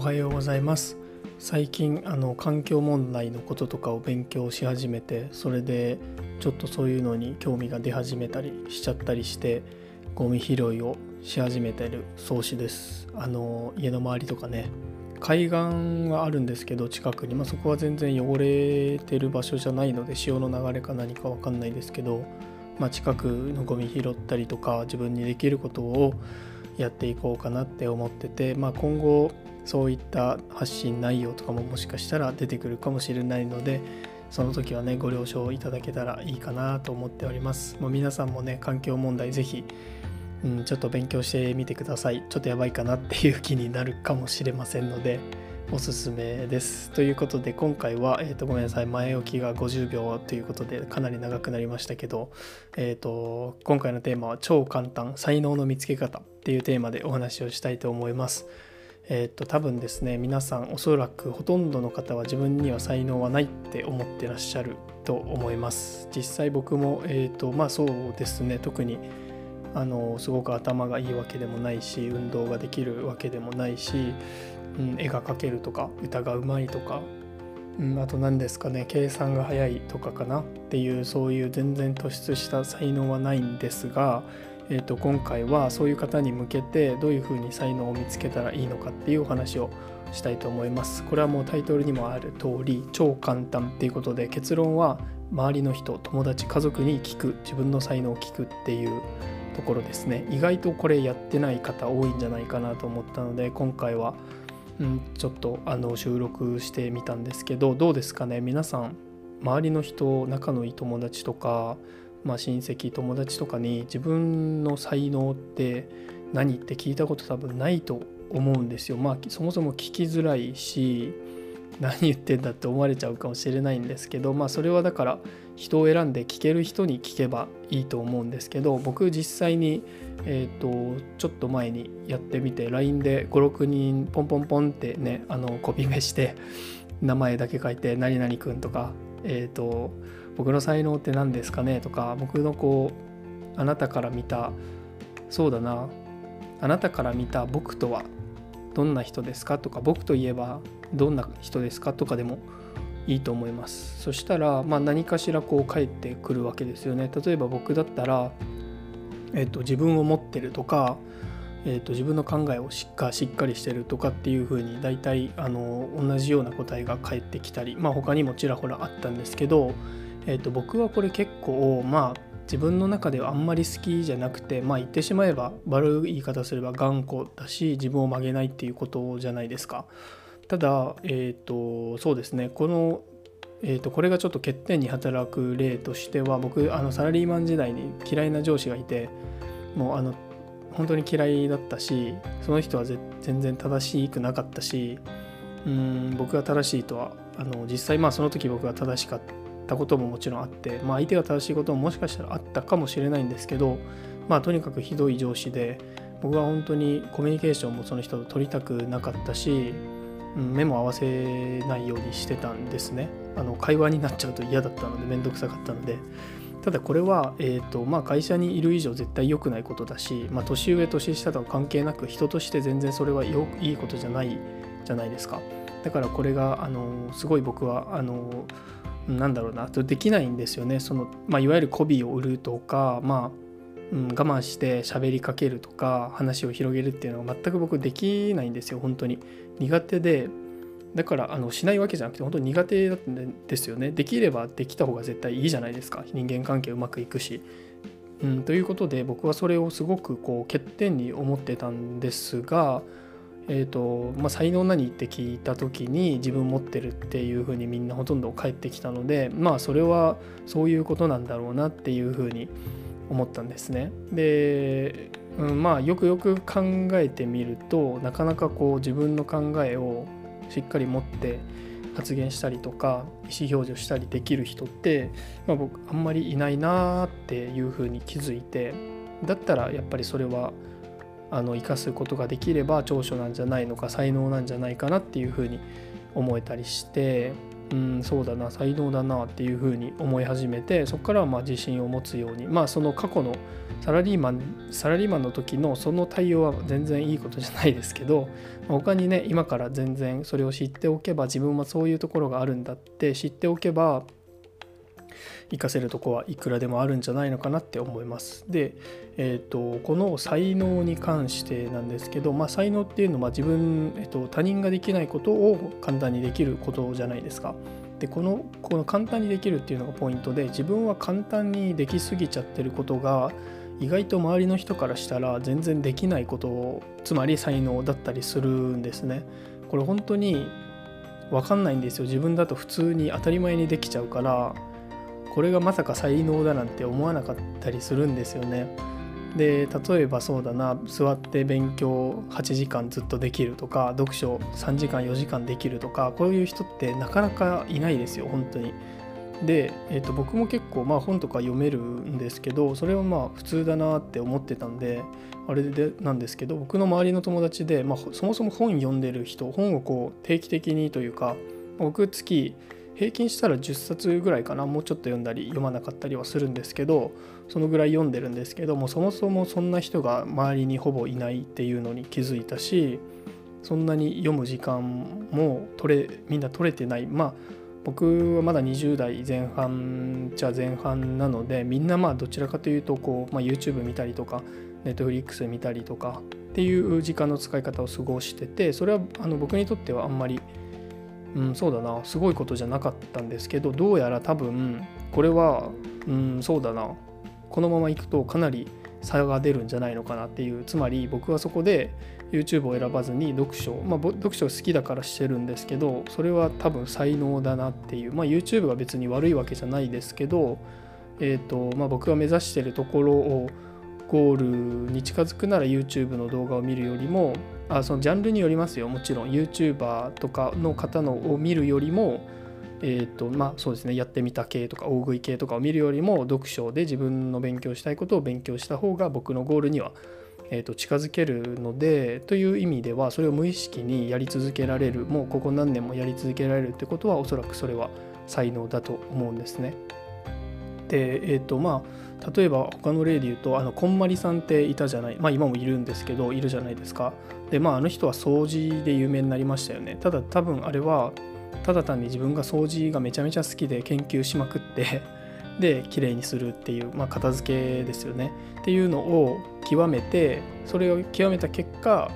おはようございます。最近あの環境問題のこととかを勉強し始めてそれでちょっとそういうのに興味が出始めたりしちゃったりしてゴミ拾いをし始めてる創始です。あの家の周りとかね。海岸はあるんですけど近くに、まあ、そこは全然汚れてる場所じゃないので潮の流れか何か分かんないですけど、まあ、近くのゴミ拾ったりとか自分にできることをやっていこうかなって思ってて、まあ、今後そういった発信内容とかももしかしたら出てくるかもしれないのでその時はねご了承いただけたらいいかなと思っております。もう皆さんもね環境問題是非、うん、ちょっと勉強してみてください。ちょっとやばいかなっていう気になるかもしれませんのでおすすめです。ということで今回は、えー、とごめんなさい。前置きが50秒ということでかなり長くなりましたけど、えー、と今回のテーマは超簡単才能の見つけ方っていうテーマでお話をしたいと思います。えー、っと多分ですね皆さんおそらくほとんどの方は自分には才能はないって思ってらっしゃると思います。実際僕もえー、っとまあそうですね特にあのすごく頭がいいわけでもないし運動ができるわけでもないし、うん、絵が描けるとか歌がうまいとか、うん、あと何ですかね計算が早いとかかなっていうそういう全然突出した才能はないんですがえー、と今回はそういう方に向けてどういうふうに才能を見つけたらいいのかっていうお話をしたいと思います。これはもうタイトルにもある通り超簡単っていうことで結論は周りの人友達家族に聞く自分の才能を聞くっていうところですね意外とこれやってない方多いんじゃないかなと思ったので今回は、うん、ちょっとあの収録してみたんですけどどうですかね？皆さん周りの人仲のいい友達とかまあ、親戚友達とかに自分の才能って何って聞いたこと多分ないと思うんですよ。まあそもそも聞きづらいし何言ってんだって思われちゃうかもしれないんですけどまあそれはだから人を選んで聞ける人に聞けばいいと思うんですけど僕実際にえっ、ー、とちょっと前にやってみて LINE で56人ポンポンポンってねあのコピペして名前だけ書いて「何々くん」とかえっ、ー、と僕の才能って何ですかね？とか僕のこうあなたから見たそうだな。あなたから見た僕とはどんな人ですか？とか僕といえばどんな人ですか？とかでもいいと思います。そしたら、まあ、何かしらこう返ってくるわけですよね。例えば僕だったら、えっと、自分を持ってるとか、えっと、自分の考えをしっかしっかりしてるとかっていうふうに大体あの同じような答えが返ってきたりまあ他にもちらほらあったんですけどえーと、僕はこれ結構まあ自分の中ではあんまり好きじゃなくてまあ言ってしまえば悪い言い方すれば頑固だし自分を曲げないっていうことじゃないですか。ただ、えっ、ー、とそうですねこの、えーと、これがちょっと欠点に働く例としては僕あのサラリーマン時代に嫌いな上司がいてもうあの本当に嫌いだったしその人は全然正しくなかったしうん僕が正しいとはあの実際まあその時僕が正しかったったことももちろんあって、まあ、相手が正しいことももしかしたらあったかもしれないんですけど、まあ、とにかくひどい上司で僕は本当にコミュニケーションもその人と取りたくなかったし、うん、目も合わせないようにしてたんですね。あの会話になっちゃうと嫌だったので面倒くさかったので。ただこれは、えーとまあ、会社にいる以上絶対良くないことだし、まあ、年上年下とは関係なく人として全然それはよいいことじゃないじゃないですか。だからこれがあのすごい僕はあのなんだろうなできないんですよね。その、まあ、いわゆる媚びを売るとか、まあうん、我慢して喋りかけるとか話を広げるっていうのは全く僕できないんですよ本当に。苦手で。だからあのしないわけじゃなくて本当に苦手ですよね。できればできた方が絶対いいじゃないですか。人間関係うまくいくし、うん、ということで僕はそれをすごくこう欠点に思ってたんですがえーとまあ、才能何って聞いた時に自分持ってるっていうふうにみんなほとんど返ってきたのでまあそれはそういうことなんだろうなっていうふうに思ったんですね。で、うん、まあよくよく考えてみるとなかなかこう自分の考えをしっかり持って発言したりとか意思表示をしたりできる人って、まあ、僕あんまりいないなっていうふうに気づいてだったらやっぱりそれはあの生かすことができれば長所なんじゃないのか才能なんじゃないかなっていうふうに思えたりしてうんそうだな才能だなっていうふうに思い始めてそこからはまあ自信を持つようにまあその過去のサラリーマンサラリーマンの時のその対応は全然いいことじゃないですけど他にね今から全然それを知っておけば自分はそういうところがあるんだって知っておけば活かせるとこはいくらでもあるんじゃないのかなって思います。で、えーと、この才能に関してなんですけど、まあ、才能っていうのは自分、えーと、他人ができないことを簡単にできることじゃないですか。でこのこの簡単にできるっていうのがポイントで自分は簡単にできすぎちゃってることが意外と周りの人からしたら全然できないことつまり才能だったりするんですね。これ本当に分かんないんですよ自分だと普通に当たり前にできちゃうからこれがまさか才能だなんて思わなかったりするんですよね。で例えばそうだな座って勉強8時間ずっとできるとか読書3時間4時間できるとかこういう人ってなかなかいないですよ本当に。で、えー、と僕も結構まあ本とか読めるんですけどそれはまあ普通だなって思ってたんであれでなんですけど僕の周りの友達で、まあ、そもそも本読んでる人本をこう定期的にというか僕月平均したら10冊ぐらいかな。もうちょっと読んだり読まなかったりはするんですけどそのぐらい読んでるんですけどもそもそもそんな人が周りにほぼいないっていうのに気づいたしそんなに読む時間も取れみんな取れてない。まあ僕はまだ20代前半じゃ前半なのでみんなまあどちらかというとこう、まあ、YouTube 見たりとか Netflix 見たりとかっていう時間の使い方を過ごしててそれはあの僕にとってはあんまりうん、そうだな。すごいことじゃなかったんですけどどうやら多分これは、うん、そうだな。このままいくとかなり差が出るんじゃないのかなっていう。つまり僕はそこで YouTube を選ばずに読書まあ読書好きだからしてるんですけどそれは多分才能だなっていう。まあ YouTube は別に悪いわけじゃないですけどえっ、ー、とまあ僕が目指してるところをゴールに近づくなら YouTube の動画を見るよりもあそのジャンルによりますよ。もちろん。YouTuber とかの方のを見るよりもえーとまあそうですね。やってみた系とか大食い系とかを見るよりも読書で自分の勉強したいことを勉強した方が僕のゴールには、えー、と近づけるのでという意味ではそれを無意識にやり続けられる。もうここ何年もやり続けられるってことはおそらくそれは才能だと思うんですね。でえっ、ー、とまあ例えば他の例で言うとあのこんまりさんっていたじゃないまあ今もいるんですけどいるじゃないですか。でまああの人は掃除で有名になりましたよね。ただ多分あれはただ単に自分が掃除がめちゃめちゃ好きで研究しまくって で綺麗にするっていう、まあ、片付けですよね。っていうのを極めてそれを極めた結果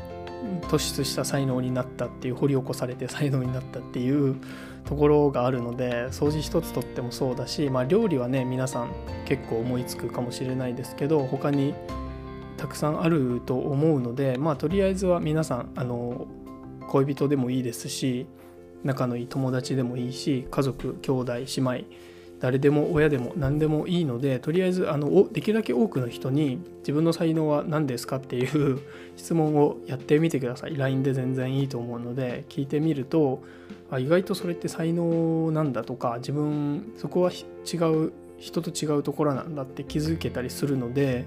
突出した才能になったっていう掘り起こされて才能になったっていうところがあるので掃除一つとってもそうだし、まあ、料理はね皆さん結構思いつくかもしれないですけど他にたくさんあると思うのでまあとりあえずは皆さんあの恋人でもいいですし仲のいい友達でもいいし家族兄弟姉妹誰でも親でも何でもいいのでとりあえずあのできるだけ多くの人に自分の才能は何ですかっていう 質問をやってみてください LINE で全然いいと思うので聞いてみるとあ意外とそれって才能なんだとか自分そこは違う人と違うところなんだって気づけたりするので、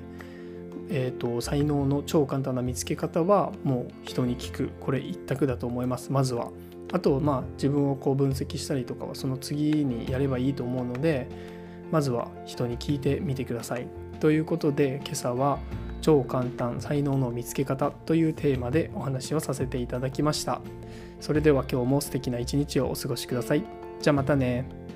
えーと、才能の超簡単な見つけ方はもう人に聞くこれ一択だと思いますまずは。あとまあ自分をこう分析したりとかはその次にやればいいと思うのでまずは人に聞いてみてください。ということで今朝は超簡単才能の見つけ方というテーマでお話をさせていただきました。それでは今日も素敵な一日をお過ごしください。じゃあまたね。